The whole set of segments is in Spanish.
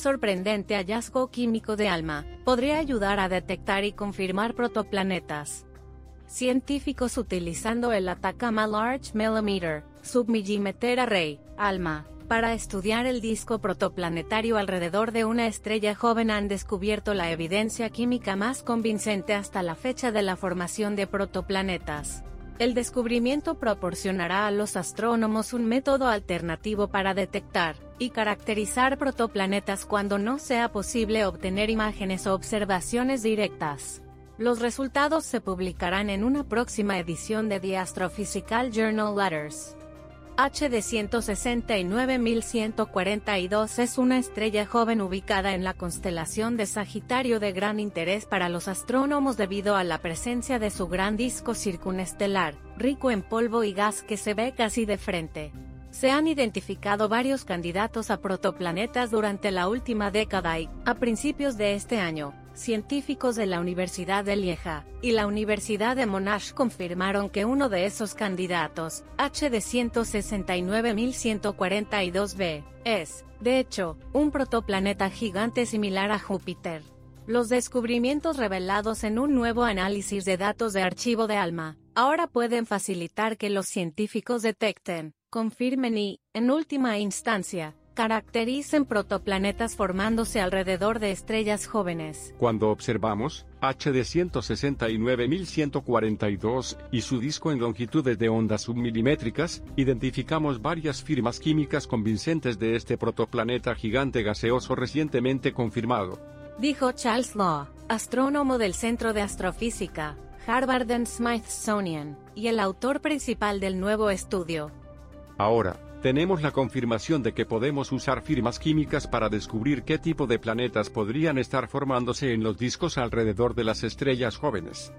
sorprendente hallazgo químico de ALMA podría ayudar a detectar y confirmar protoplanetas. Científicos utilizando el Atacama Large Millimeter Submillimeter Array, ALMA, para estudiar el disco protoplanetario alrededor de una estrella joven han descubierto la evidencia química más convincente hasta la fecha de la formación de protoplanetas. El descubrimiento proporcionará a los astrónomos un método alternativo para detectar y caracterizar protoplanetas cuando no sea posible obtener imágenes o observaciones directas. Los resultados se publicarán en una próxima edición de The Astrophysical Journal Letters. HD 169142 es una estrella joven ubicada en la constelación de Sagitario de gran interés para los astrónomos debido a la presencia de su gran disco circunestelar, rico en polvo y gas que se ve casi de frente. Se han identificado varios candidatos a protoplanetas durante la última década y, a principios de este año, científicos de la Universidad de Lieja y la Universidad de Monash confirmaron que uno de esos candidatos, HD 169142b, es, de hecho, un protoplaneta gigante similar a Júpiter. Los descubrimientos revelados en un nuevo análisis de datos de archivo de ALMA, ahora pueden facilitar que los científicos detecten, confirmen y, en última instancia, caractericen protoplanetas formándose alrededor de estrellas jóvenes. Cuando observamos HD 169142 y su disco en longitudes de ondas submilimétricas, identificamos varias firmas químicas convincentes de este protoplaneta gigante gaseoso recientemente confirmado. Dijo Charles Law, astrónomo del Centro de Astrofísica, Harvard and Smithsonian, y el autor principal del nuevo estudio. Ahora, tenemos la confirmación de que podemos usar firmas químicas para descubrir qué tipo de planetas podrían estar formándose en los discos alrededor de las estrellas jóvenes.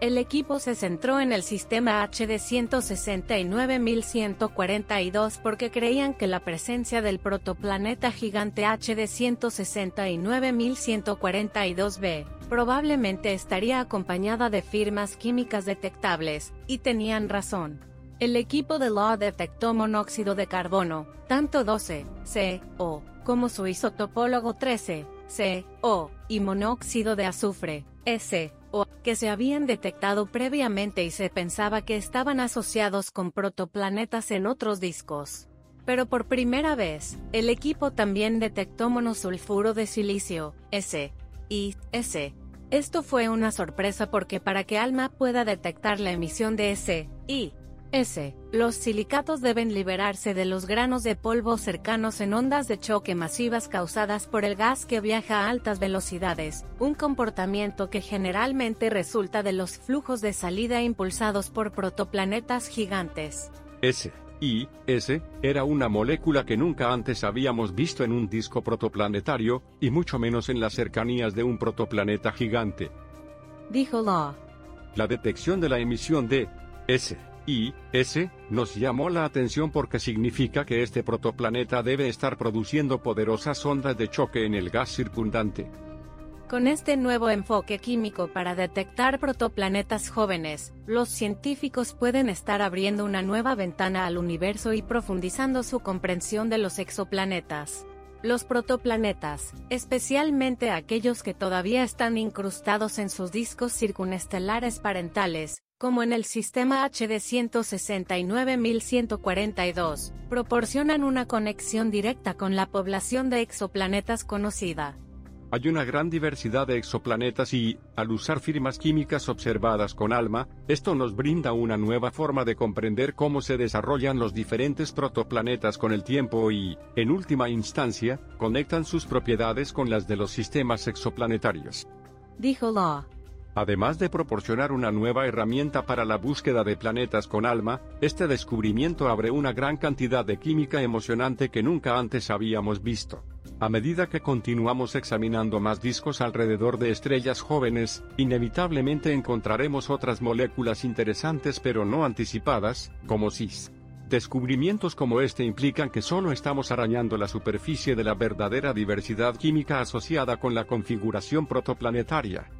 El equipo se centró en el sistema HD 169142 porque creían que la presencia del protoplaneta gigante HD 169142b probablemente estaría acompañada de firmas químicas detectables, y tenían razón. El equipo de Law detectó monóxido de carbono, tanto 12, CO, como su isotopólogo 13, CO, y monóxido de azufre, SO, que se habían detectado previamente y se pensaba que estaban asociados con protoplanetas en otros discos. Pero por primera vez, el equipo también detectó monosulfuro de silicio, S, y S. Esto fue una sorpresa porque para que ALMA pueda detectar la emisión de S, y S. Los silicatos deben liberarse de los granos de polvo cercanos en ondas de choque masivas causadas por el gas que viaja a altas velocidades, un comportamiento que generalmente resulta de los flujos de salida impulsados por protoplanetas gigantes. S. Y, S, era una molécula que nunca antes habíamos visto en un disco protoplanetario, y mucho menos en las cercanías de un protoplaneta gigante. Dijo Law. La detección de la emisión de S y, S, nos llamó la atención porque significa que este protoplaneta debe estar produciendo poderosas ondas de choque en el gas circundante. Con este nuevo enfoque químico para detectar protoplanetas jóvenes, los científicos pueden estar abriendo una nueva ventana al universo y profundizando su comprensión de los exoplanetas. Los protoplanetas, especialmente aquellos que todavía están incrustados en sus discos circunestelares parentales, como en el sistema HD 169142, proporcionan una conexión directa con la población de exoplanetas conocida. Hay una gran diversidad de exoplanetas y, al usar firmas químicas observadas con ALMA, esto nos brinda una nueva forma de comprender cómo se desarrollan los diferentes protoplanetas con el tiempo y, en última instancia, conectan sus propiedades con las de los sistemas exoplanetarios. Dijo Law. Además de proporcionar una nueva herramienta para la búsqueda de planetas con alma, este descubrimiento abre una gran cantidad de química emocionante que nunca antes habíamos visto. A medida que continuamos examinando más discos alrededor de estrellas jóvenes, inevitablemente encontraremos otras moléculas interesantes pero no anticipadas, como CIS. Descubrimientos como este implican que solo estamos arañando la superficie de la verdadera diversidad química asociada con la configuración protoplanetaria.